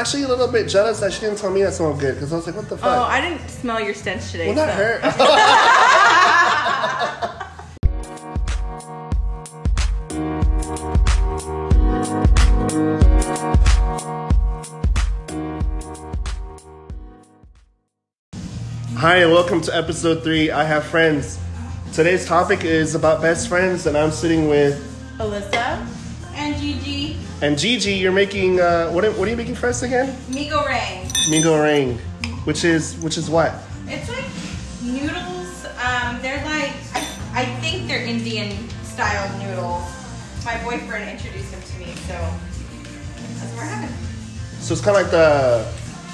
actually a little bit jealous that she didn't tell me that smelled good because I was like, what the oh, fuck? Oh. I didn't smell your stench today. well, not so. her. Hi, and welcome to episode three. I have friends. Today's topic is about best friends, and I'm sitting with Alyssa. And Gigi, and Gigi. You're making uh, what? Are, what are you making for us again? Mi Goreng. Mingo ring, which is which is what? It's like noodles. Um, they're like I, I think they're Indian style noodles. My boyfriend introduced them to me, so that's what we're having. So it's kind of like the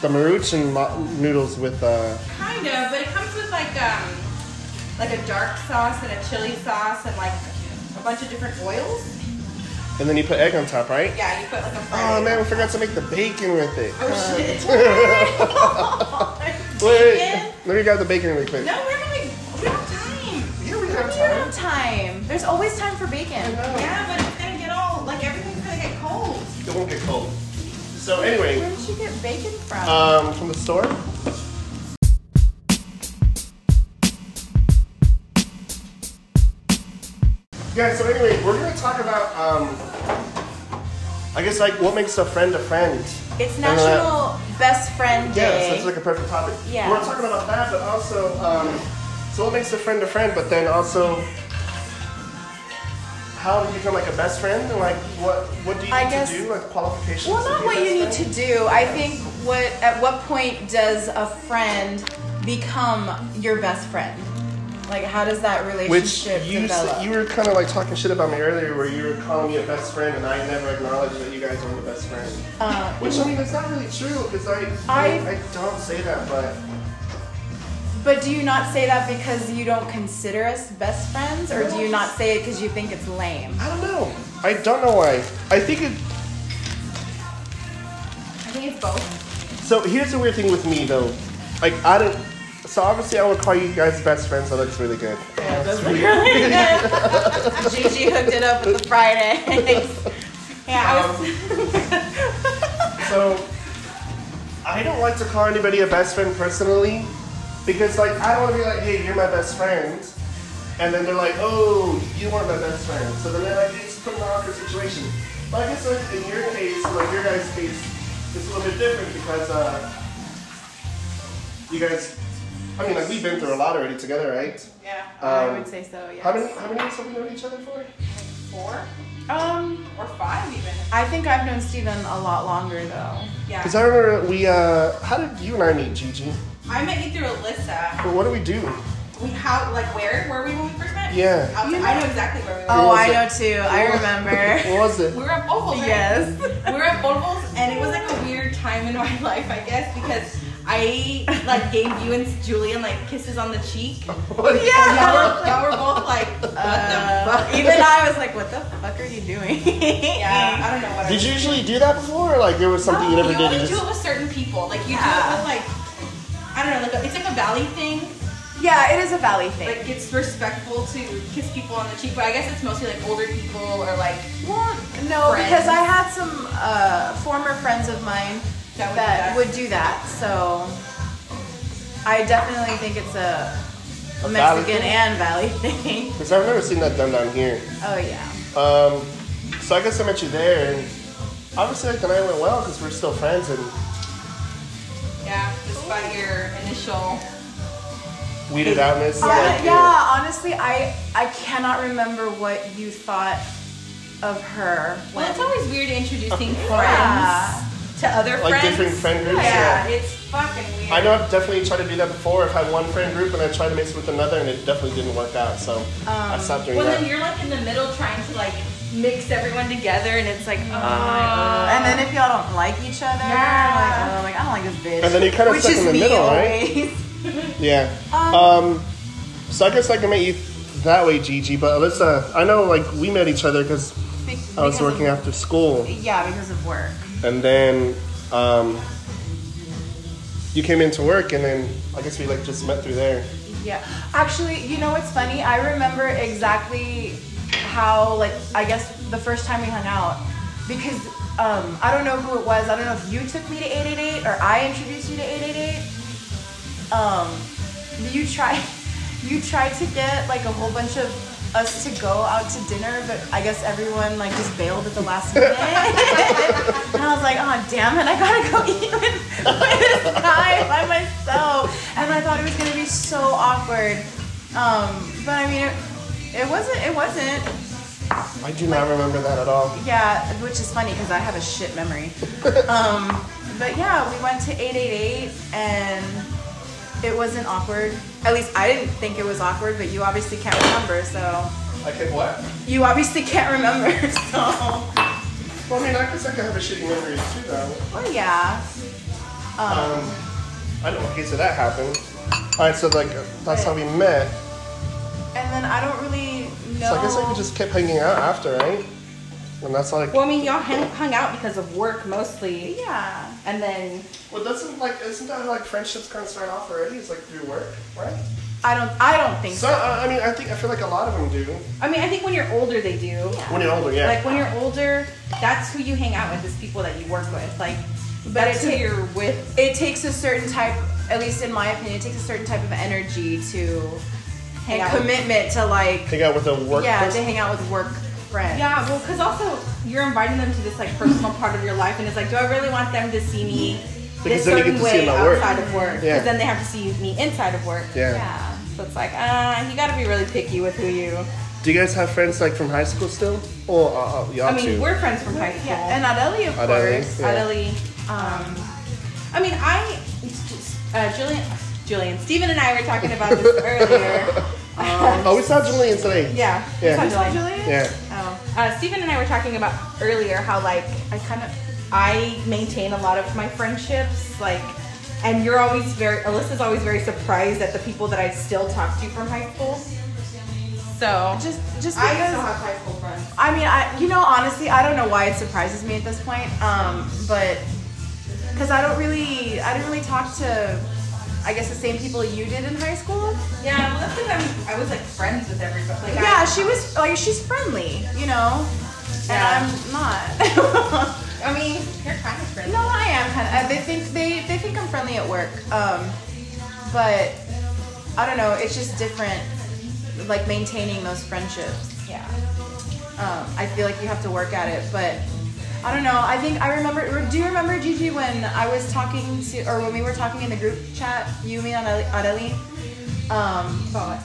the Maruchan noodles with uh. Kind of, but it comes with like um like a dark sauce and a chili sauce and like a bunch of different oils. And then you put egg on top, right? Yeah, you put like a fried Oh man, we forgot to make the bacon with it. Oh shit. Wait, Bacon? let me grab the bacon really quick. No, we're gonna we don't have time. Yeah, we have time. We don't have time. There's always time for bacon. Yeah, but it's gonna get all like everything's gonna get cold. It won't get cold. So anyway, Where did you get bacon from? um, from the store. Yeah. So anyway, we're talk about um, I guess like what makes a friend a friend. it's National Best Friend Day. Yeah, so it's like a perfect topic. Yeah. We're talking about that, but also, um, so what makes a friend a friend? But then also, how do you become like a best friend? And like, what what do you I need guess- to do? Like qualifications. well, not what you need best to friend? do. I think what at what point does a friend become your best friend? Like, how does that Which relationship you develop? s- you were kind of like talking shit about me earlier, where you were calling me a best friend, and I never acknowledged that you guys were the best friend. Uh, Which I mean, it's not really true because I, I- I I don't say that, but but do you not say that because you don't consider us best friends, or do you not say it because you think it's lame? I don't know. I don't know why. I think it. I think it's both. So here's the weird thing with me though. Like I don't. So obviously I would call you guys best friends. That looks really good. Yeah, that's really good. Gigi hooked it up with the eggs. Yeah, I was. So I don't like to call anybody a best friend personally because like I don't want to be like, hey, you're my best friend, and then they're like, oh, you weren't my best friend. So then they're like, it's put in an awkward situation. But I guess like in your case, like your guys' case, it's a little bit different because uh, you guys. I mean, like we've been through a lot already together, right? yeah. I Um, would say so. Yeah. How many how many years have we known each other for? Like Four Um, or five even. I think I've known Steven a lot longer though. Yeah. Because I remember we uh, how did you and I meet, Gigi? I met you through Alyssa. But what do we do? We how like where were we when we first met? Yeah. Outside. I know exactly where we were. Oh, I it? know too. I remember. What was it? We were at Bovo's, right? yes. We were at Bovo's, and it was like a weird time in my life, I guess, because I like gave you and Julian like kisses on the cheek. What? Y'all were, y'all were both like, what the Uh, fuck? even I was like, "What the fuck are you doing?" Yeah, I don't know what. I Did was you usually do that before, or like there was something you never you did? only and do it with certain people. Like you do it with like, I don't know, like a, it's like a valley thing. Yeah, it is a valley thing. Like it's respectful to kiss people on the cheek, but I guess it's mostly like older people or like well, no, friends. because I had some uh, former friends of mine That would do that that. would do that. So I definitely think it's a, a Mexican thing? and valley thing. Because I've never seen that done down here. Oh yeah. Um, so I guess I met you there, and obviously like the night went well because we're still friends, and yeah, despite your initial. weeded outness. Yeah, like, yeah, honestly, I I cannot remember what you thought of her. Well, it's always weird introducing Yeah. Friends to other Like friends. different friend groups. Yeah, Yeah. it's fucking weird. I know I've definitely tried to do that before. If I've had one friend group and I tried to mix it with another, and it definitely didn't work out. So I stopped doing Well, that. then you're like in the middle trying to like mix everyone together, and it's like, oh, and then if y'all don't like each other, Yeah. like, oh, like I don't like this bitch. And then you're kinda Which stuck is in the me middle, right? Yeah. Um, Um, so I guess I can meet you that way, Gigi. But Alyssa, I know like we met each other because Be- I was working of, after school, Yeah, because of work. And then um, you came into work, and then I guess we like just met through there. Yeah. Actually, you know what's funny? I remember exactly how, like, I guess the first time we hung out, because um, I don't know who it was. I don't know if you took me to 888 or I introduced you to 888. Um, you tried you tried to get like a whole bunch of us to go out to dinner, but I guess everyone like just bailed at the last minute. and I was like, oh damn it, I gotta go eat with, with this guy by myself. And I thought it was gonna be so awkward. Um, but I mean, it, it wasn't. It wasn't. I do not remember that at all. Yeah, which is funny because I have a shit memory. um, but yeah, we went to 888 and it wasn't awkward. At least I didn't think it was awkward, but you obviously can't remember, so. I can what? You obviously can't remember, so. Well, I mean, I guess I can have a shitty memory too, though. Well, yeah. Um, Um, I know. Okay, so that happened. All right, so like that's how we met. and then I don't really know. So I guess like we just kept hanging out after, right? And that's like. Well, I mean, y'all hung, hung out because of work mostly, Yeah. And then Well, doesn't like isn't that how like friendships kind of start off already? It's like through work, right? I don't. I don't think So so. I mean, I think I feel like a lot of them do. I mean, I think when you're older, they do. When you're older, yeah. Like when you're older, that's who you hang out with, is people that you work with. Like But that's it who ta- you're with. It takes a certain type, at least in my opinion, it takes a certain type of energy to Hang and out with- commitment to like hang out with a work yeah person. to hang out with work friends. Yeah, well, because also you're inviting them to this like personal part of your life, and it's like, do I really want them to see me Because this then get certain to way them at work. outside of work? Because Yeah. then they have to see me inside of work. yeah. Yeah. So it's like, uh, you got to be really picky with who you. Do you guys have friends like from high school still? Oh, uh, uh, y'all I mean, too. we're friends from high school. Yeah, and Adeli, of Adeli, course. yeah. Adeli. Um, I mean, I, uh, Julian, Julian, Steven and I were talking about this earlier. Um, oh, we saw Julian today. yeah. Yeah. saw You Saw Julian. Julian? Yeah. Uh, Steven and I were talking about earlier how like I kind of. I maintain a lot of my friendships, like, and you're always very, Alyssa's always very surprised at the people that I still talk to from high school. So, Just, just I because. still have high school friends. I mean, I you know honestly, I don't know why it surprises me at this point. Um, but because I don't really, I didn't really talk to, I guess the same people you did in high school. Yeah, well, that's because I was like friends with everybody. Like, Yeah, I, she was like she's friendly, you know, and Yeah. I'm not. I mean, you're kind of friendly. no, I am kind of. They think they they think I'm friendly at work, um, but I don't know. It's just different, like maintaining those friendships. Yeah. Um, I feel like you have to work at it, but I don't know. I think I remember. Do you remember Gigi when I was talking to, or when we were talking in the group chat, you, me, and Adeli, um, But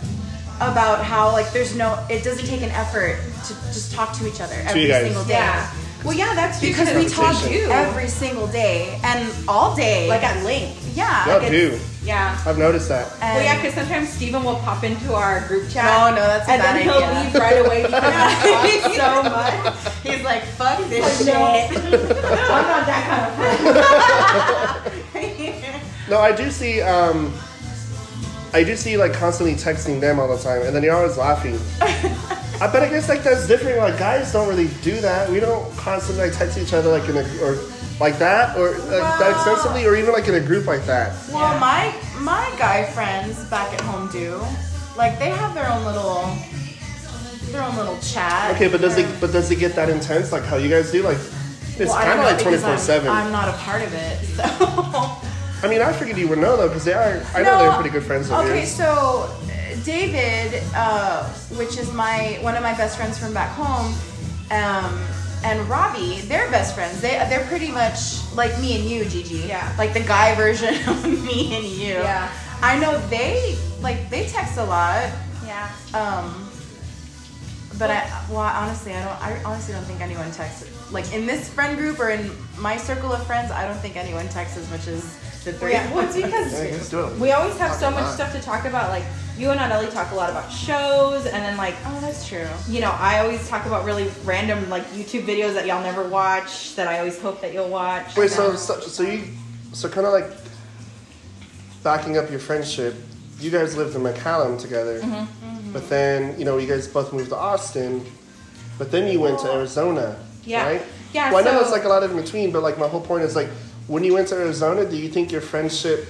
about how like there's no, it doesn't take an effort to just talk to each other every single day. yeah. Well, yeah, that's Because we talk Conversation. every single day and all day. like at Link. Yeah. Y'all like do. Yeah. I've noticed that. And well, yeah, because sometimes Steven will pop into our group chat. No, no, that's a and bad then he'll idea. leave right away because we talk so much. he's like, fuck this shit. I'm not that kind of friend. No, I do see. Um, I do see like constantly texting them all the time, and then you're always laughing. I bet I guess like that's different. Like guys don't really do that. We don't constantly like text each other like in a or like that or like, that extensively or even like in a group like that. Well, my my guy friends back at home do. Like they have their own little their own little chat. Okay, but does it but does it get that intense like how you guys do? Like it's Well, kind of like twenty four I'm- seven. I'm not a part of it, so. I mean, I figured you would know though because they are. I know they're pretty good friends of Okay, yours. so David, uh, which is my one of my best friends from back home, um, and Robbie, they're best friends. They they're pretty much like me and you, Gigi. Yeah. Like the guy version of me and you. Yeah. I know they like they text a lot. Yeah. Um, but I, well, honestly, I don't. I honestly don't think anyone texts. Like in this friend group or in my circle of friends, I don't think anyone texts as much as the three. Yeah, well, it's Yeah, you guys because do we always have so much stuff to talk about. Like you and Adeli talk a lot about shows, and then like Oh, that's true. you know, I always talk about really random like YouTube videos that y'all never watch that I always hope that you'll watch. Wait, so so, so you so kind of like backing up your friendship. You guys lived in McCallum together, Mm-hmm, but then you know you guys both moved to Austin, but then you went to Arizona, Yeah. right? Yeah, Well, I know so- there's like a lot of in between, but like my whole point is like when you went to Arizona, do you think your friendship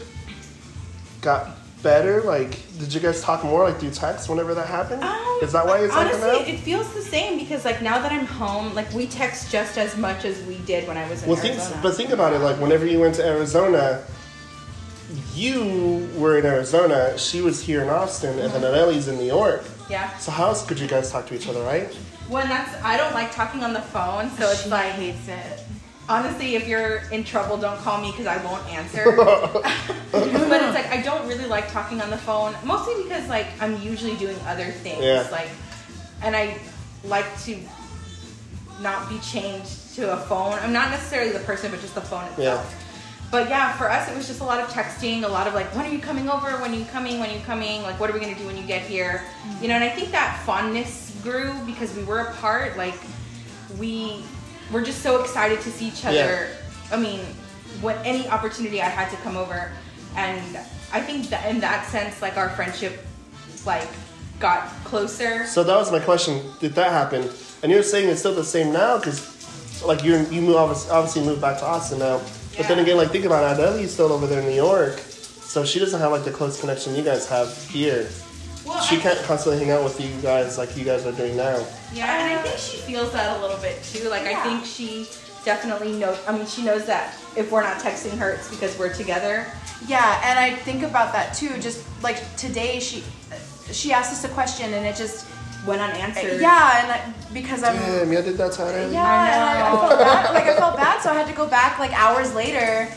got better? Like, did you guys talk more like through text whenever that happened? Um, Is that why it's like honestly, that now? it feels the same because like now that I'm home, like we text just as much as we did when I was in Well, think, but think about it. Like, whenever you went to Arizona, you were in Arizona, she was here in Austin, and then Adeli's in New York. yeah. So how else could you guys talk to each other, right? When that's I don't like talking on the phone, so it's she like hates it. honestly, if you're in trouble, don't call me because I won't answer. but it's like I don't really like talking on the phone, mostly because like I'm usually doing other things. Yeah. Like, and I like to not be chained to a phone. I'm not necessarily the person, but just the phone itself. But yeah, for us, it was just a lot of texting, a lot of like, when are you coming over? When are you coming? When are you coming? Like, what are we gonna do when you get here? You know, and I think that fondness grew because we were apart. Like, we were just so excited to see each other. Yeah. I mean, what any opportunity I had to come over, and I think that in that sense, like our friendship, like got closer. So that was my question. Did that happen? And you're saying it's still the same now because, like, you're you move obviously, obviously moved back to Austin now. But then again, like, think about it. Adeli's still over there in New York, so she doesn't have like the close connection you guys have here. Well, She I can't constantly hang out with you guys like you guys are doing now. Yeah, and I think she feels that a little bit too. Like I think she definitely knows. I mean, she knows that if we're not texting her, it's because we're together. Yeah, and I think about that too. Just like today, she she asked us a question, and it just Went unanswered. yeah, and I, because I'm Damn, yeah, did that to Adeli? yeah, I and I, I felt bad. Like I felt bad, so I had to go back like hours later,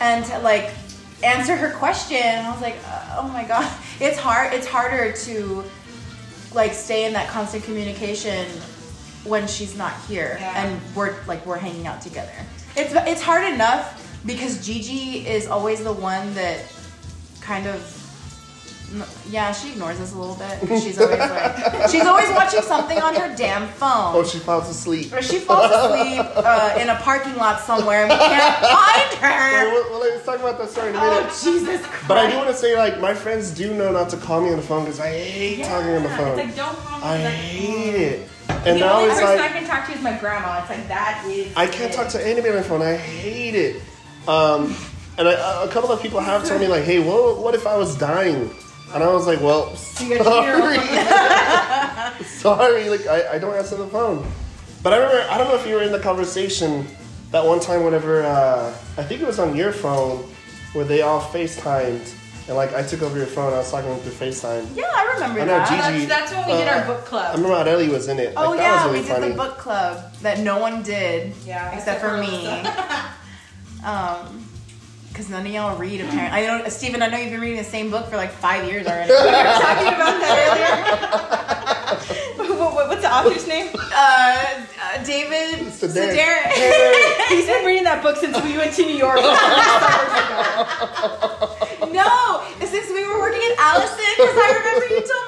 and to, like answer her question. I was like, oh my god, it's hard. It's harder to like stay in that constant communication when she's not here Yeah. and we're like we're hanging out together. It's it's hard enough because Gigi is always the one that kind of yeah she ignores us a little bit. 'cause She's always like she's always watching something on her damn phone. Oh, she falls asleep. Or she falls asleep uh, in a parking lot somewhere and we can't find her. well, let's talk about that story in a minute. Oh Jesus Christ! But I do want to say, like, my friends do know not to call me on the phone because I hate talking on the Yeah, phone. It's like don't call me. I like, hate it. And the now only person like, I can talk to is my grandma. It's like that is. I can't it. talk to anybody on the phone. I hate it. Um, and I, a couple of people have told me like, "Hey, well, what if I was dying?" And I was like, "Well, You gotta cheer sorry, sorry, like I, I don't answer the phone." But I remember, I don't know if you were in the conversation that one time. Whenever uh, I think it was on your phone, where they all FaceTimed, and like I took over your phone. I was talking through FaceTime. Yeah, I remember I know that. Gigi. That's, that's when we did uh, our book club. I club. remember Adeli was in it. Like, Oh that yeah, was really we did funny. the book club that no one did. Yeah, except, except for for me. um, because none of y'all read apparently. I don't, Steven. I know you've been reading the same book for like five years already. we were talking about that earlier. what, what- what's the author's name? uh, uh, David Sedaris. Sedaris. He's been reading that book since we went to New York. no, since we were working at Allison, because I remember you told me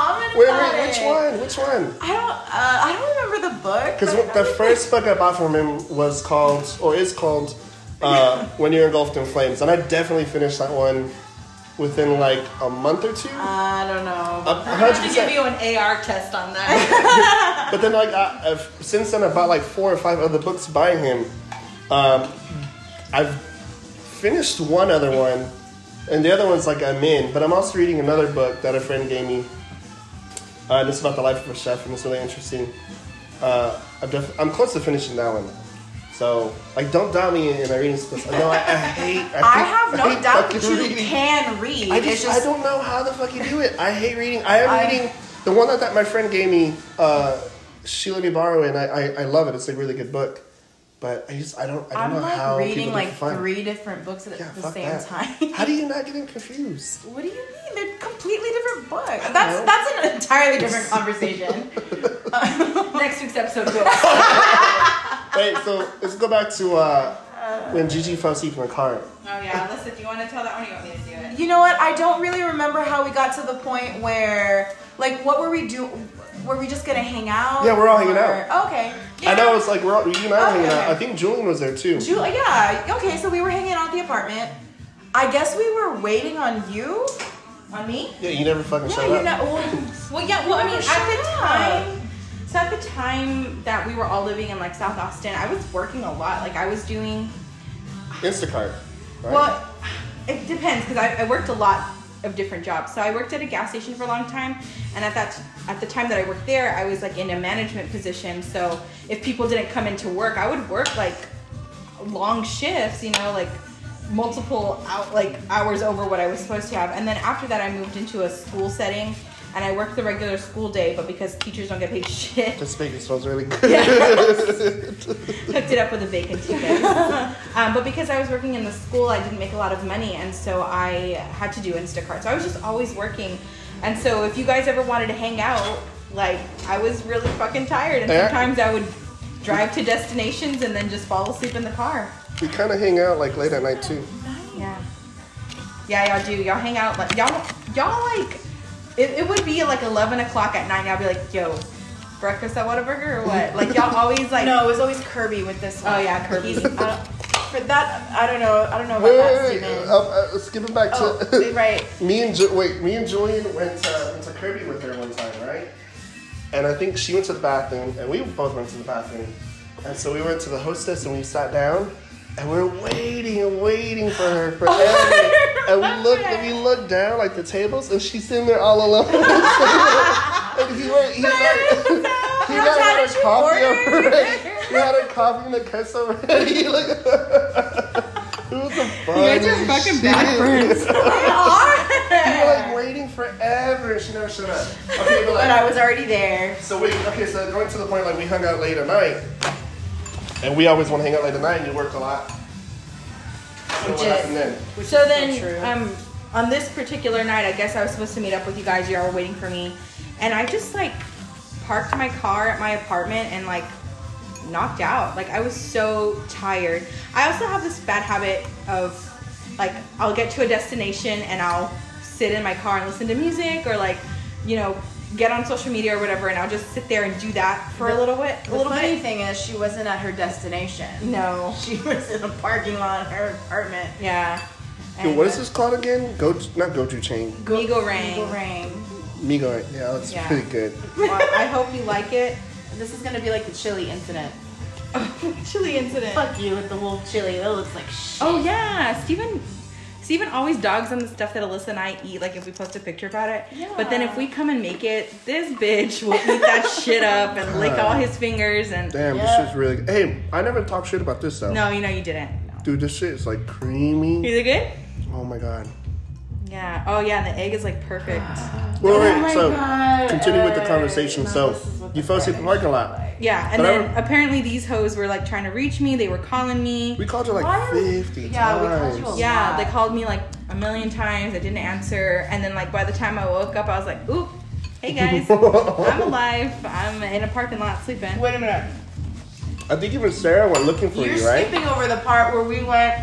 comment Wait, about wait, which it. one? Which one? I don't. Uh, I don't remember the book. Because the first book I bought from him was called, or is called, uh, When You're Engulfed in Flames. And I definitely finished that one within like a month or two. I don't know. A I'm hundred going to give you an AR test on that. But then, like, I, I've, since then, I bought like four or five other books by him. Um, I've finished one other one, and the other one's like I'm in. But I'm also reading another book that a friend gave me. Uh, and it's about the life of a chef, and it's really interesting. Uh, I'm, def- I'm close to finishing that one. So, like, don't doubt me in my reading skills. I know I, I hate. I, I have no hate doubt that you reading. can read. I just, just I don't know how the fuck you do it. I hate reading. I am I- reading the one that, that my friend gave me. Uh, she let me borrow it, and I, I, I love it. It's a really good book. But I just I don't I don't I'm know like how reading people like can three different books at Yeah, the same that. time. How do you not getting confused? What do you mean? They're completely different books. know. That's that's an entirely different conversation. Next week's episode goes. Wait, so let's go back to uh, when Gigi fell asleep in the car. Oh yeah, Alyssa, do you want to tell that one or you want me to do it? You know what? I don't really remember how we got to the point where, like, what were we doing? Were we just gonna hang out? Yeah, we're all hanging Or- Oh, Okay. I know it's like we're all, you and I were hanging out. I think Julian was there too. Ju- yeah. Okay. So we were hanging out at the apartment. I guess we were waiting on you. On me? yeah, you never fucking Yeah. showed You up. know. Well, Well, yeah. Well, I mean, at the time, so at the time that we were all living in like South Austin, I was working a lot. Like I was doing Instacart. Right? well. it depends because I, I worked a lot of different jobs. So I worked at a gas station for a long time, and at that at the time that I worked there, I was like in a management position. So if people didn't come into work, I would work like long shifts. You know, like multiple out like hours over what I was supposed to have. And then after that, I moved into a school setting. And I worked the regular school day, but because teachers don't get paid shit, This bacon smells really good. hooked it up with a bacon guys. um, but because I was working in the school, I didn't make a lot of money, and so I had to do Instacart. So I was just always working. And so if you guys ever wanted to hang out, like I was really fucking tired, and sometimes I would drive to destinations and then just fall asleep in the car. we kind of hang out like late at night too. Yeah. Yeah, y'all do. Y'all hang out like y'all. Y'all like. It, it would be like eleven o'clock at night. and I'd be like, "Yo, breakfast at Whataburger or what?" Like y'all always like. No, it was always Kerbey with this one. Oh, yeah, Kerbey. He's, I for that, I don't know. I don't know about Wait, that wait, wait. Steven. Uh, uh, skipping back Oh, to right. me and Ju- wait, me and Julian went to, went to Kerbey with her one time, right? And I think she went to the bathroom, and we both went to the bathroom. And so we went to the hostess, and we sat down, and we are waiting and waiting for her forever. Oh, and we looked, and we looked down like the tables, and she's sitting there all alone. and he went, he like, he How like had did a you coffee order? already. He had a coffee and a kiss already. Like, it was the You guys are funniest fucking bad shit. are. You were like waiting forever and she never showed up. Okay, but But I was already there. so wait, okay, so going to the point like we hung out late at night, and we always want to hang out late at night, and you worked a lot. So what is- happened then? Which So is then, true. um, on this particular night, I guess I was supposed to meet up with you guys. You all were waiting for me, and I just like parked my car at my apartment and like knocked out. Like I was so tired. I also have this bad habit of like I'll get to a destination and I'll sit in my car and listen to music or like you know get on social media or whatever, and I'll just sit there and do that for a little bit. A the little funny bit. thing is, she wasn't at her destination. No. She was in a parking lot in her apartment. Yeah. Yo, what is this called again? Go not go to chain. uh, Migo Rang. Eagle Ring. Migo. Yeah, that's Yeah. pretty good. Well, I hope you like it. This is gonna be like the chili incident. Chili incident. Fuck you with the little chili. That looks like shit. Oh yeah, Steven. Steven always dogs on the stuff that Alyssa and I eat, like if we post a picture about it. But then if we come and make it, this bitch will eat that shit up and lick all his fingers and Damn, this Yeah. shit's really good. Hey, I never talked shit about this though. No, you know you didn't. Dude, this shit is like creamy. Is it good? Oh my god. Yeah. Oh yeah, and the egg is like perfect. Well, wait, Oh my so God. continue with the Uh, conversation. no, so this is what you the fell asleep in the parking lot. Yeah, and But then don't- apparently these hoes were like trying to reach me. They were calling me. We called you like Why are 50 Yeah, we called you a Yeah, lot. they called me like a million times. I didn't answer, and then like by the time I woke up, I was like, "Oop, hey guys, I'm alive. I'm in a parking lot sleeping." Wait a minute. I think even Sarah went looking for You're you, right? skipping over the part where we went.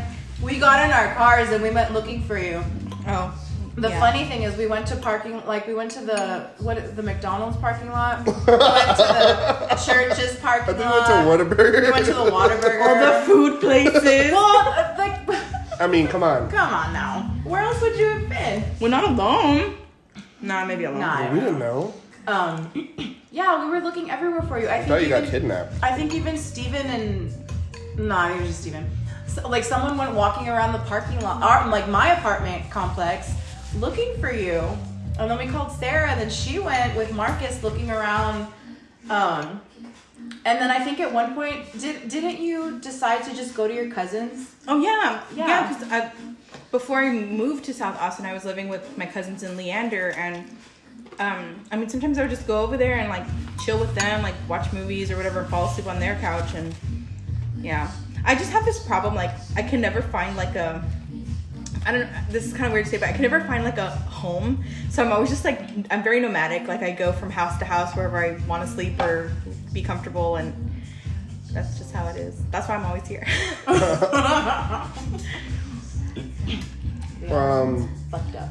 We got in our cars and we went looking for you. Oh, The yeah. funny thing is, we went to parking, like we went to the what the McDonald's parking lot. We went to the church's I parking think we lot. went to Whataburger. We went to the Whataburger. all the food places. well, uh, like, I mean, come on. come on now. Where else would you have been? We're not alone. Nah, maybe alone. Nah. We didn't know. Um, yeah, we were looking everywhere for you. I I think thought you even, got kidnapped. I think even Steven and no, it was just Steven. So, like someone went walking around the parking lot, our, like my apartment complex, looking for you. And then we called Sarah, and then she went with Marcus looking around. Um, and then I think at one point, did didn't you decide to just go to your cousins? Oh yeah, Yeah. yeah. Because I, before I moved to South Austin, I was living with my cousins in Leander, and um, I mean sometimes I would just go over there and like chill with them, like watch movies or whatever, fall asleep on their couch, and yeah. I just have this problem, like I can never find like a. I don't. know, This is kind of weird to say, but I can never find like a home. So I'm always just like I'm very nomadic. Like I go from house to house wherever I want to sleep or be comfortable, and that's just how it is. That's why I'm always here. Um, Fucked up.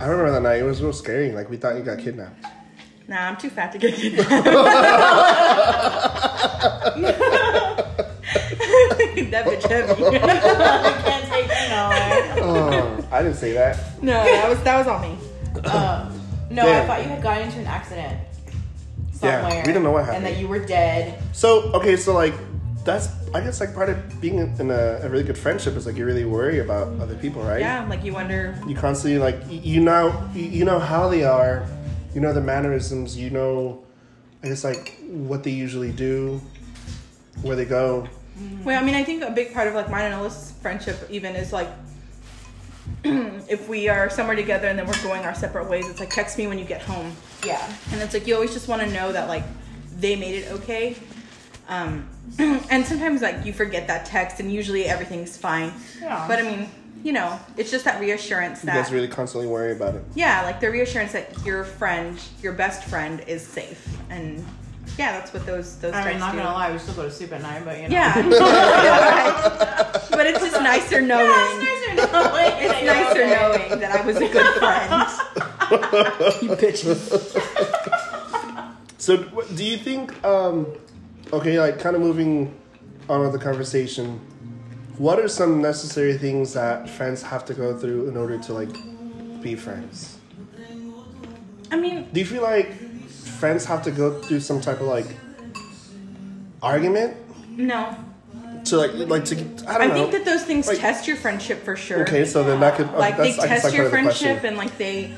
I remember that night. It was real scary. Like we thought you got kidnapped. Nah, I'm too fat to get kidnapped. that bitch heavy. Can't take you nowhere. Oh, I didn't say that. no, that was that was all me. Um, no, Damn. I thought you had gotten into an accident Yeah, somewhere. we didn't know what happened, And that you were dead. So okay, so like that's I guess like part of being in a, a really good friendship is like you really worry about other people, right? Yeah, like you wonder. You constantly like you know you know how they are, you know the mannerisms, you know, I guess like what they usually do, where they go. Well, I mean, I think a big part of like mine and Alyssa's friendship even is like if we are somewhere together and then we're going our separate ways. It's like text me when you get home, Yeah. and it's like you always just want to know that like they made it okay. Um, and sometimes like you forget that text, and usually everything's fine. Yeah. But I mean, you know, it's just that reassurance You guys really constantly worry about it. yeah, like the reassurance that your friend, your best friend, is safe, and yeah, that's what those those I mean, texts not do. gonna lie, we still go to sleep at night, but you know. Yeah, but it's just nicer knowing. Yeah, it's nicer knowing. It's nicer knowing that I was a good friend. you bitches. So, do you think? Um, okay, like kind of moving on with the conversation. What are some necessary things that friends have to go through in order to like be friends? I mean, Do you feel like friends have to go through some type of like argument no. to like like to I I don't know. I think that those things Like- test your friendship for sure. okay, so then that could Like they test like, your part of the friendship and like they,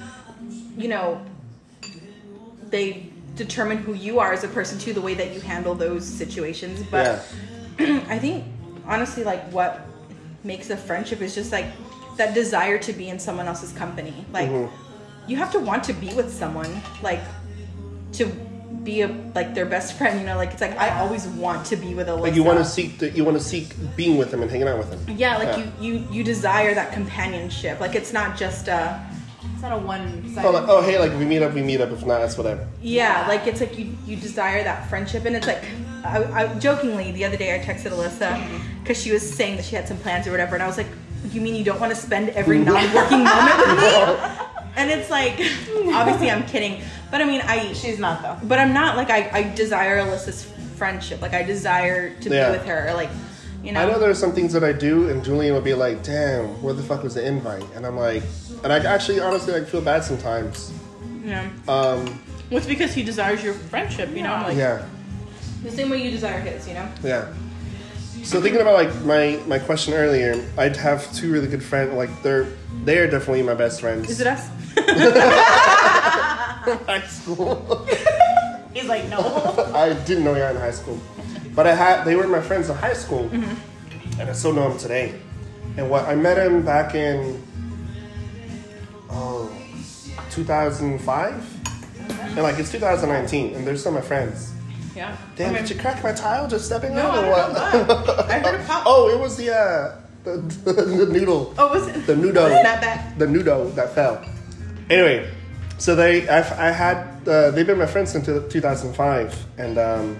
you know, they determine who you are as a person too, the way that you handle those situations. But yeah, I think honestly, like what makes a friendship is just like that desire to be in someone else's company. Like Mhm. you have to want to be with someone, like to be a like their best friend. You know, like it's like I always want to be with a like you want to seek the, you want to seek being with them and hanging out with them. Yeah, like you you you desire that companionship. Like it's not just a It's not a one. sided. Oh, like, oh, hey, like if we meet up, we meet up. If not, that's whatever. yeah, like it's like you you desire that friendship, and it's like I, I jokingly the other day I texted Alyssa because she was saying that she had some plans or whatever, and I was like, you mean you don't want to spend every non-working moment with me? And it's like obviously I'm kidding, but I mean I She's not though. but I'm not like I I desire Alyssa's friendship. Like I desire to Yeah. be with her. Like you know. I know there are some things that I do, and Julian will be like, "Damn, where the fuck was the invite?" And I'm like, and I actually, honestly, like feel bad sometimes. Yeah. Um, Well, it's because he desires your friendship. You know, like yeah, the same way you desire his. You know. yeah. So thinking about like my my question earlier, I'd have two really good friends. Like they're they are definitely my best friends. Is it us? high school? He's like, no. I didn't know you were in high school, but I had they were my friends in high school, mm-hmm. and I still know them today. And what I met him back in oh 2005, and like it's 2019, and they're still my friends. Yeah. Damn, Okay. did you crack my tile just stepping No, I or what? I heard a pop. oh, it was the uh, the, the noodle, Oh, was it? the noodle, Snap back. the noodle that fell. Anyway, so they I, I had uh, they've been my friends since 2005, and um,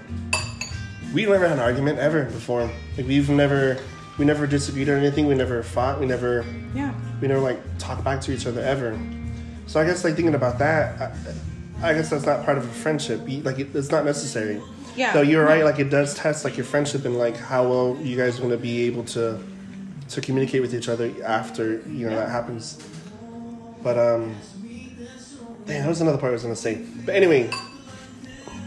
we never had an argument ever before. Like we've never we never disagreed or anything. We never fought. We never Yeah. we never like talk back to each other ever. So I guess like thinking about that, I, I guess that's not part of a friendship. You- Like it, it's not necessary. Yeah. So you're right. Like it does test like your friendship and like how well you guys to be able to to communicate with each other after you know that happens. But um, damn, that was another part I was going to say. But anyway.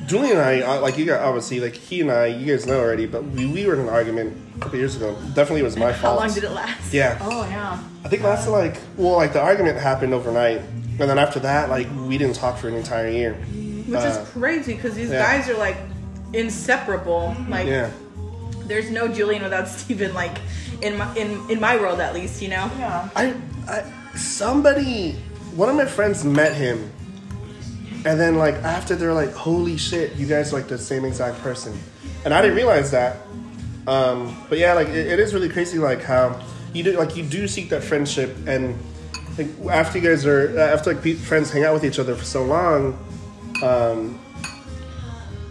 Julian and I, uh, like you got obviously, like he and I, you guys know already, but we, we were in an argument a couple years ago. Definitely was my fault. How long did it last? Yeah. oh yeah. I think lasted like well, like the argument happened overnight, and then after that, like we didn't talk for an entire year. Which Uh, is crazy because these yeah. guys are like inseparable. Like, Yeah, there's no Julian without Steven, like, in my, in, in my world at least, you know? Yeah. I, I somebody, one of my friends met him, and then like after they're like, holy shit, you guys are like the same exact person, and I didn't realize that. Um, but yeah, like it, it is really crazy, like how you do, like you do seek that friendship, and like after you guys are after like pe- friends hang out with each other for so long, um,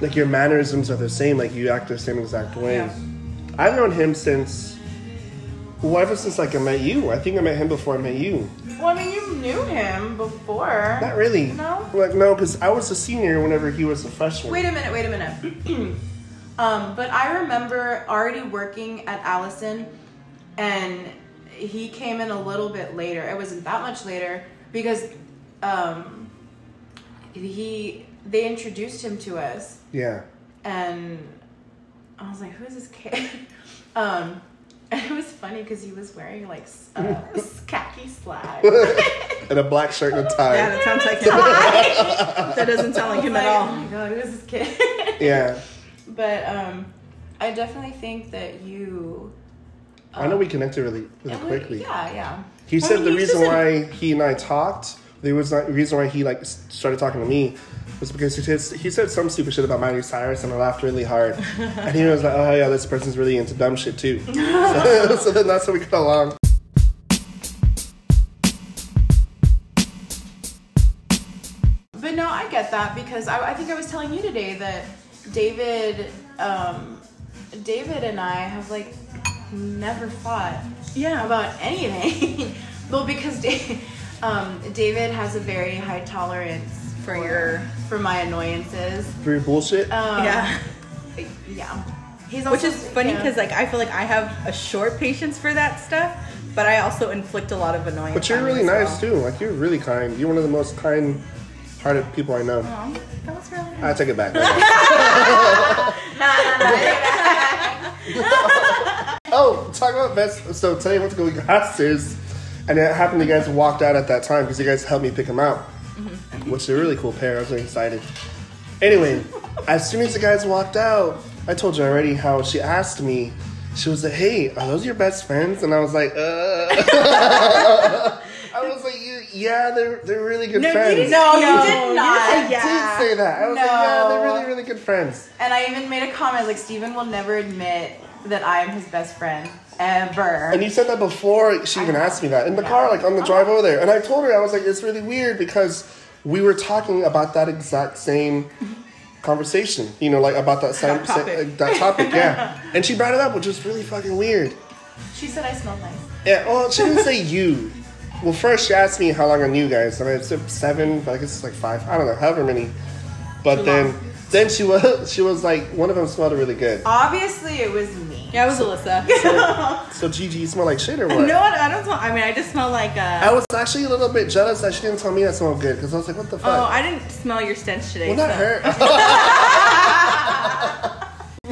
like your mannerisms are the same, like you act the same exact way. Yeah. I've known him since, well, ever since like I met you. I think I met him before I met you. Well, I mean, you knew him before. Not really. No? Like no, because I was a senior whenever he was a freshman. Wait a minute, wait a minute. um, but I remember already working at Allison, and he came in a little bit later. It wasn't that much later because um, he they introduced him to us, Yeah. and I was like, who is this kid? Um, it was funny because he was wearing like s- uh, khaki slacks. And a black shirt and a tie. Yeah, that sounds like him. that doesn't sound like him at all. Oh all. my god, who is this kid? Yeah. but um, I definitely think that you. I know we connected really, really and we- quickly. Yeah, yeah. He Well, said the reason doesn't- why he and I talked, the was not, the reason why he like started talking to me was because he said, he said some stupid shit about Miley Cyrus and I laughed really hard. and he was like, oh yeah, this person's really into dumb shit too. so, so then that's how we got along. But no, I get that because I, I think I was telling you today that David, um, David and I have like never fought Yeah. about anything. well, because Da- um, David has a very high tolerance For your- for my annoyances. For your bullshit. Um, yeah. yeah. He's also, Which is funny yeah. because like I feel like I have a short patience for that stuff, but I also inflict a lot of annoyance. but you're really as nice well. too. Like you're really kind. You're one of the most kind hearted people I know. Aw, that was really nice. I take it back. oh, talk about best. So today I went to go get Hasters, and it happened you guys walked out at that time because you guys helped me pick them out, which is a really cool pair. I was really excited. Anyway, as soon as the guys walked out, I told you already how she asked me. She was like, "Hey, are those your best friends?" And I was like, "Uh." I was like, "You- "Yeah, they're they're really good No, you friends." didn't. No, you No, did you not. didn't I Yeah. did say that. I was like, "Yeah, they're really really good friends." And I even made a comment like Steven will never admit that I am his best friend ever. And you said that before she even asked me that in the car, like on the uh-huh. drive over there. And I told her I was like, it's really weird because we were talking about that exact same conversation. You know, like about that same That topic. sa- that topic, yeah. And she brought it up, which was really fucking weird. she said I smelled nice. Yeah. Well, she didn't say you. Well, first she asked me how long I knew you guys, and I said seven, but I guess it's like five. I don't know, however many. But then, then she was she was like, one of them smelled really good. Obviously, it was me. Yeah, it was Alyssa. So Gigi, you smell like shit or what? no, I don't smell. I mean, I just smell like. I Uh, was actually a little bit jealous that she didn't tell me I smelled good because I was like, what the fuck? oh, I didn't smell your stench today. well, not so- her.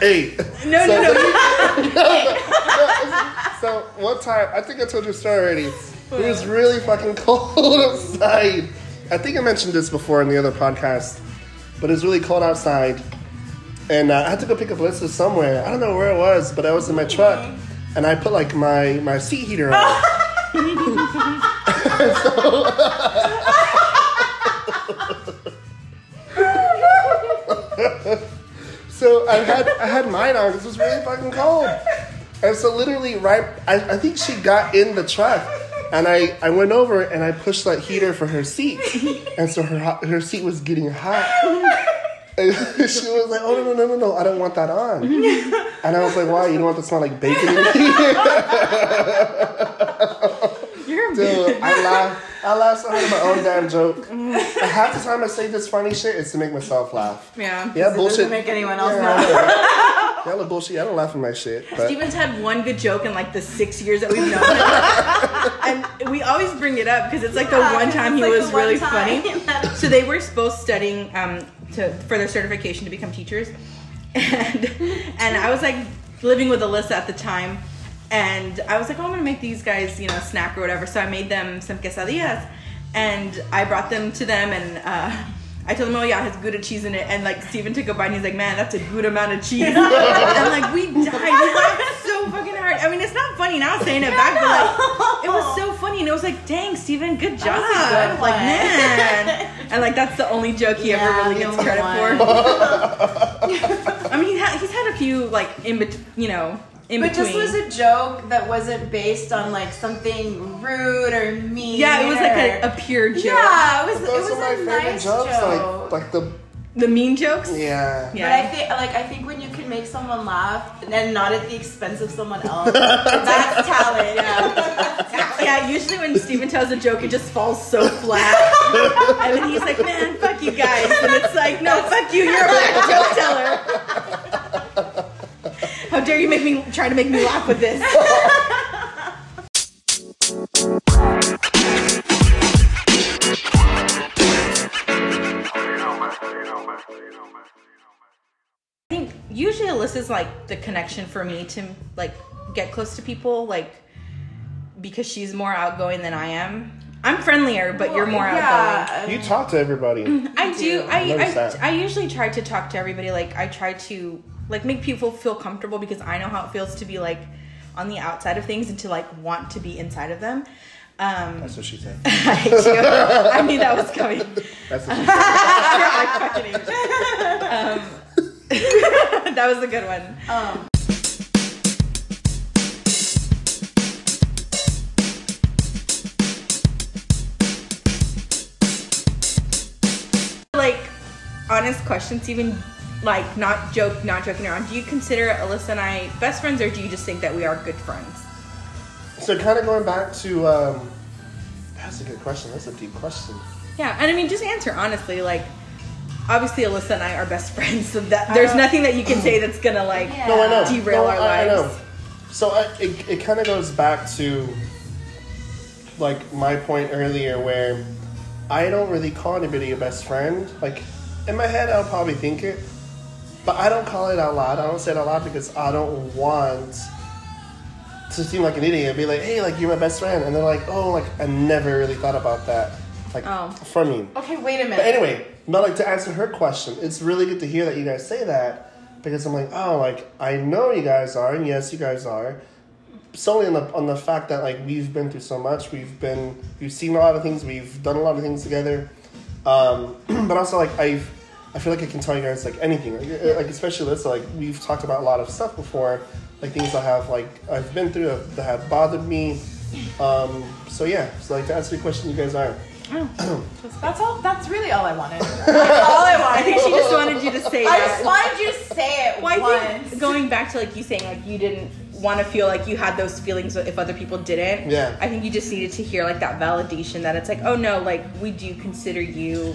hey. No, so, no, no. So one time, I think I told you a story already. It was really fucking cold outside. I think I mentioned this before in the other podcast, but it was really cold outside, and uh, I had to go pick up Alyssa somewhere. I don't know where it was, but I was in my truck, and I put like my my seat heater on. So I had I had mine on because it was really fucking cold. And so literally right I, I think she got in the truck and I, I went over and I pushed that heater for her seat. And so her her seat was getting hot. And she was like, Oh no no no no no, I don't want that on. And I was like, Why? You don't want to smell like bacon in here? You're Dude, I laugh I laugh so hard at my own damn joke. Half the time I say this funny shit is to make myself laugh. yeah. Yeah, It bullshit. doesn't make anyone else laugh. Yeah, know. Y'all are bullshit. I don't laugh at my shit. But Steven's had one good joke in like the six years that we've known him. And we always bring it up because it's like the one time he like was really time funny. So they were both studying um, to for their certification to become teachers, and and I was like living with Alyssa at the time, and I was like, oh, I'm gonna make these guys you know a snack or whatever. So I made them some quesadillas, and I brought them to them, and uh, I told them, oh yeah, it has Gouda cheese in it, and like Steven took a bite, and he's like, man, that's a good amount of cheese, and like we died, so fucking hard. I mean, it's not funny now saying it back, but like it was so funny, and it was like, dang, Steven, good job, was a good like one. man, and like that's the only joke he ever really gets credit one. for. I mean, he ha- he's had a few like in between, you know, in But between. this was a joke that wasn't based on like something rude or mean. yeah, it was like a, a pure joke. Yeah, it was. those it was are my a favorite nice jokes. joke. Like, like the The mean jokes. yeah. yeah. But I think, like, I think when you can make someone laugh and not at the expense of someone else, that's talent. Yeah. yeah, usually when Steven tells a joke, it just falls so flat. and then he's like, man, fuck you guys. And it's like, no, fuck you, you're a black joke teller. How dare you make me try to make me laugh with this? Usually Alyssa's like the connection for me to like get close to people, like because she's more outgoing than I am. I'm friendlier, but you're more outgoing. You talk to everybody. I do. I Notice I. I usually try to talk to everybody. Like I try to like make people feel comfortable because I know how it feels to be like on the outside of things and to like want to be inside of them. Um, That's what she said. I hate you. I knew that was coming. That's what she said. I fucking hate you. Um, that was a good one. Um, Like, honest questions, even like not joke, not joking around. Do you consider Alyssa and I best friends, or do you just think that we are good friends? So kind of going back to um, that's a good question. That's a deep question. Yeah, and I mean, just answer honestly. Like, obviously, Alyssa and I are best friends, so that there's nothing that you can say that's gonna like Yeah. No, I know. derail No, our I, I know. So I, it it kind of goes back to like my point earlier where I don't really call anybody a best friend. Like in my head, I'll probably think it, but I don't call it out loud. I don't say it out loud because I don't want to seem like an idiot. And be like, hey, like you're my best friend, and they're like, oh, like I never really thought about that. Like Oh. from you. okay, wait a minute. But anyway, but like to answer her question, it's really good to hear that you guys say that because I'm like, oh, like I know you guys are, and yes, you guys are. Solely on the on the fact that like we've been through so much, we've been we've seen a lot of things, we've done a lot of things together, um, but also like I've I feel like I can tell you guys like anything, like, uh, like especially this like we've talked about a lot of stuff before, like things I have like I've been through that have bothered me. Um, so yeah, so like to answer your question, you guys are. That's all. That's really all I wanted. That's all I wanted. I think she just wanted you to say I that. just wanted you to say it Well, I once. think going back to like you saying like you didn't want to feel like you had those feelings if other people didn't. Yeah. I think you just needed to hear like that validation that it's like, oh no, like we do consider you.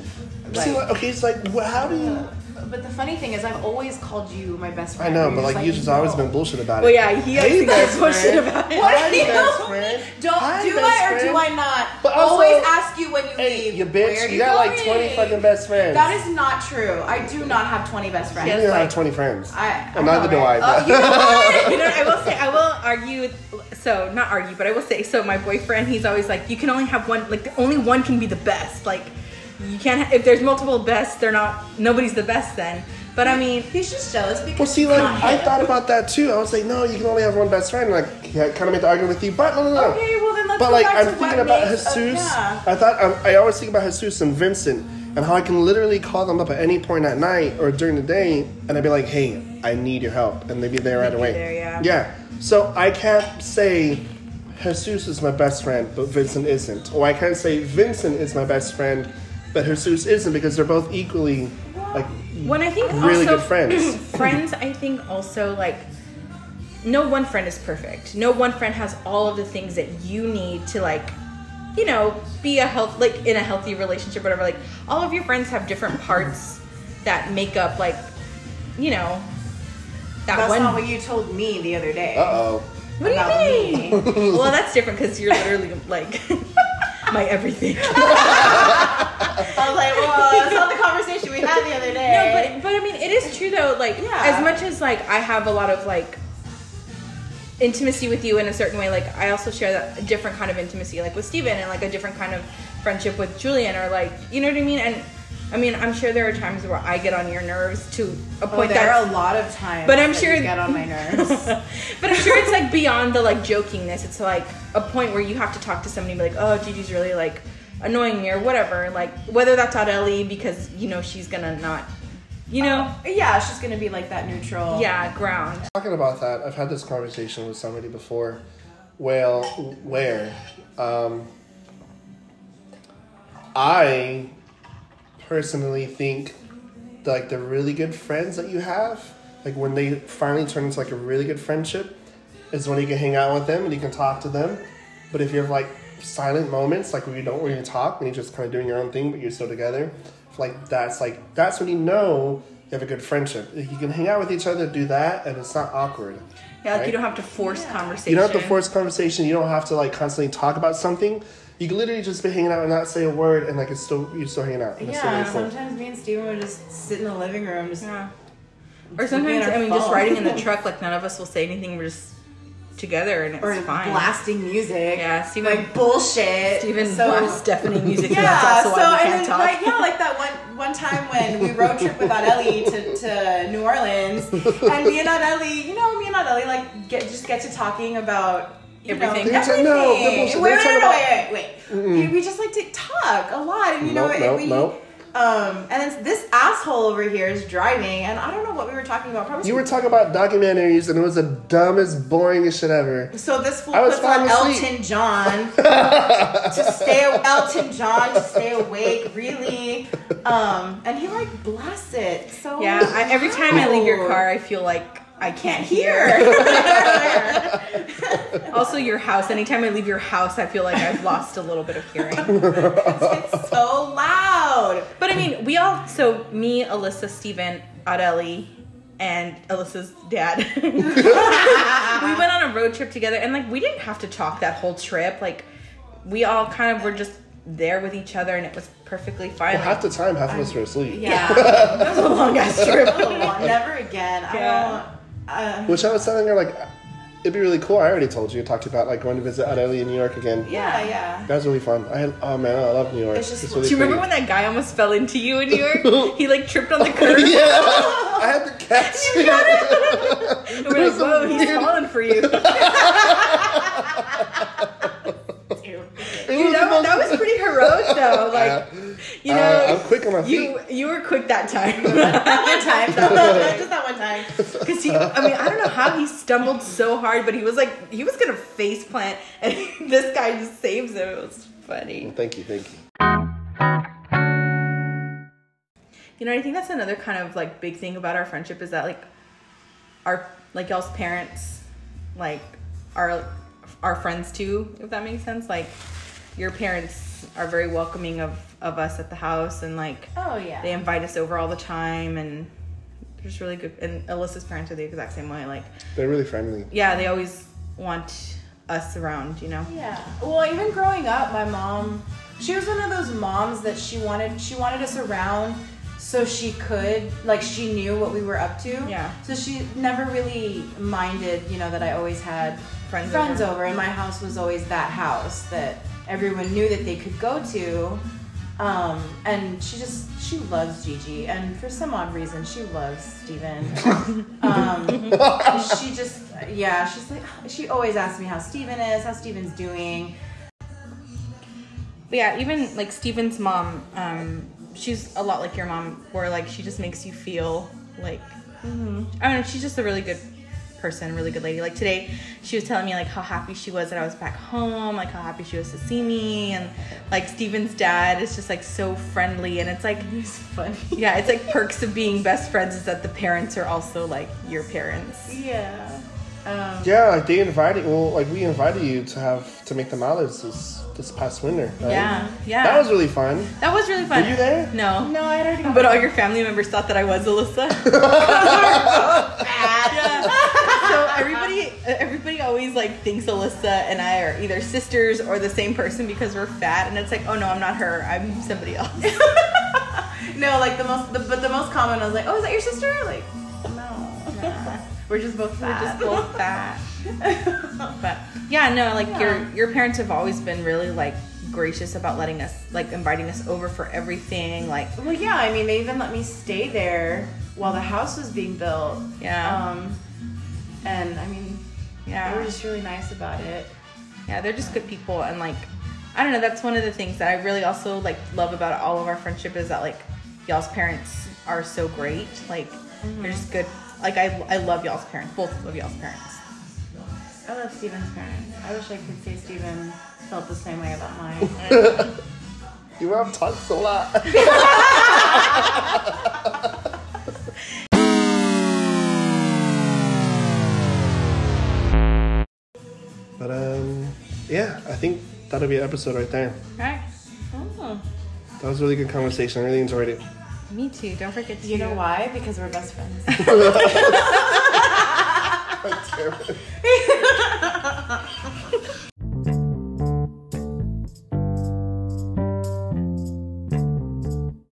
Like, like, okay, it's like wh- how do you? But the funny thing is, I've always called you my best friend. I know, but like you've just always been bullshit about it. well, yeah, he Hey, actually best got shit friend. about it. What Hi, do you best friend. Don't Hi, do best I or do. I not? But also- always ask you when you Hey, leave. you Where bitch, are you got like 20 fucking best friends. That is not true. I do not have 20 best friends. You Yes. don't have 20 friends. I, And neither do I. Oh, you know you know, I will say, I will argue. So not argue, but I will say. So my boyfriend, he's always like, you can only have one. Like, the only one can be the best. Like, you can't. If there's multiple bests, they're not. Nobody's the best then. But I mean, He's just jealous because well, see, like, I thought about that too. I was like, no, you can only have one best friend. Like, I kind of made the argument with you, but no, no, no. Okay, well then let's But like, I'm thinking about makes- Jesus. yeah. I thought um, I always think about Jesus and Vincent and how I can literally call them up at any point at night or during the day, and I'd be like, hey, I need your help, and they'd be there right be away. there, yeah. Yeah. So I can't say Jesus is my best friend, but Vincent isn't, or I can't say Vincent is my best friend, but Jesus isn't, because they're both equally like when I think really also, good friends. friends, I think also like no one friend is perfect. No one friend has all of the things that you need to like, you know, be a health like in a healthy relationship, whatever. Like all of your friends have different parts that make up like, you know, that That's one. not what you told me the other day. Uh oh. what do about you me. mean? well, that's different because you're literally like my everything. I was like, well, that's not the conversation we had the other day. No, but but I mean, it is true though. Like, Yeah. as much as like I have a lot of like intimacy with you in a certain way, like I also share that a different kind of intimacy, like with Steven, and like a different kind of friendship with Julian, or like you know what I mean. And I mean, I'm sure there are times where I get on your nerves to a Oh, point there that. are a lot of times. But I'm that sure- you get on my nerves. but I'm sure it's like beyond the like jokingness. It's like a point where you have to talk to somebody and be like, oh, Gigi's really like annoying me or whatever. Like whether that's out Ellie because you know she's gonna not, you know, yeah, she's gonna be like that neutral. yeah, ground. Talking about that, I've had this conversation with somebody before. Well, where um, I personally think that, like the really good friends that you have, like when they finally turn into like a really good friendship, is when you can hang out with them and you can talk to them. But if you have like silent moments, like where you don't really talk and you're just kind of doing your own thing, but you're still together, like that's like that's when you know you have a good friendship. You can hang out with each other, do that, and it's not awkward. Yeah, like right? you don't have to force conversation. You don't have to force conversation. You don't have to like constantly talk about something. You can literally just be hanging out and not say a word, and like it's still you're still hanging out. and it's still Yeah, sometimes me and Steven would just sit in the living room, just Yeah. Or sometimes, I mean, just riding in the truck, like none of us will say anything. We're just together and it's or fine. blasting music. Yeah, Steven- like bullshit. Even so, blasts deafening music. Yeah, that's also so why we and can't then, talk. like yeah, like that one one time when we road trip without Ellie to, to New Orleans, and me and Ellie, you know, me and Ellie like get just get to talking about you Everything. Know, They're no, everything. Wait, wait, wait, wait, wait, wait. We, we just like to talk a lot, and you know, Nope, and nope, we. nope. Um, and then this asshole over here is driving, and I don't know what we were talking about. Probably You were talking about documentaries, and it was the dumbest, boringest shit ever. So this fool I was puts on asleep. Elton John to stay Elton John to stay awake, really. Um, and he like blasts it. So yeah, I, every time I leave your car, I feel like I can't hear. hear. also, your house. Anytime I leave your house, I feel like I've lost a little bit of hearing. it's so loud. But I mean, we all. So me, Alyssa, Steven, Adeli, and Alyssa's dad. we went on a road trip together, and like we didn't have to talk that whole trip. Like we all kind of were just there with each other, and it was perfectly fine. Well, half the time, half of us were asleep. yeah, that was a long ass trip. Oh, never again. I Yeah. Don't. Uh, Which I was telling her, like, it'd be really cool. I already told you. I talked about, like, going to visit Adeli in New York again. yeah, yeah. That was really fun. I had, oh man, I love New York. It's just- really Do you remember pretty. when that guy almost fell into you in New York? he like tripped on the curb. yeah, I had to catch it. And we're like, whoa, he's weird- falling for you. It You know, that was pretty heroic though. Like, you know, Uh, I'm quick on my feet. you you were quick that time. one time. Just that one time. Because he, I mean, I don't know how he stumbled so hard, but he was like, he was gonna face plant, and this guy just saves him. It was funny. Thank you, thank you. You know, I think that's another kind of like big thing about our friendship is that like our like y'all's parents like are our friends too, if that makes sense. Like your parents are very welcoming of of us at the house and like Oh yeah. they invite us over all the time and they're just really good and Alyssa's parents are the exact same way. Like They're really friendly. yeah, they always want us around, you know. Yeah. Well, even growing up, my mom, she was one of those moms that she wanted she wanted us around so she could like she knew what we were up to. Yeah. So she never really minded, you know, that I always had Friends friends over. over and my house was always that house that everyone knew that they could go to. Um, and she just she loves Gigi and for some odd reason she loves Steven. um, she just yeah she's like she always asks me how Steven is how Steven's doing But yeah, even like Steven's mom, um, she's a lot like your mom, where like she just makes you feel like I don't know, she's just a really good person, really good lady. Like today, she was telling me like how happy she was that I was back home, like how happy she was to see me, and like Steven's dad is just like so friendly, and it's like he's funny yeah, it's like perks of being best friends is that the parents are also like your parents. yeah um, Yeah, like they invited. Well, like we invited you to have to make the mallards this this past winter. Right? Yeah, yeah. That was really fun. that was really fun. Were you there? No. no I already But all your family members thought that I was Alyssa. Yeah. Everybody, always like thinks Alyssa and I are either sisters or the same person because we're fat, and it's like, oh no, I'm not her. I'm somebody else. no like the most the, but the most common I was like oh is that your sister like no we're just both We're fat just both fat. But yeah, no, like your your parents have always been really like gracious about letting us like inviting us over for everything. Like Well, yeah, I mean, they even let me stay there while the house was being built. Yeah. Um, and I mean, yeah, they were just really nice about it. Yeah, they're just good people and like I don't know, that's one of the things that I really also like love about all of our friendship is that like y'all's parents are so great. Like mm-hmm. they're just good. Like I I love y'all's parents, both of y'all's parents. I love Steven's parents. I wish I could say Steven felt the same way about mine. Your mom talks a lot. But um, yeah, I think that'll be an episode right there. All right. Oh. That was a really good conversation. I really enjoyed it. Me too. Don't forget to. You know why? Because we're best friends. Damn it.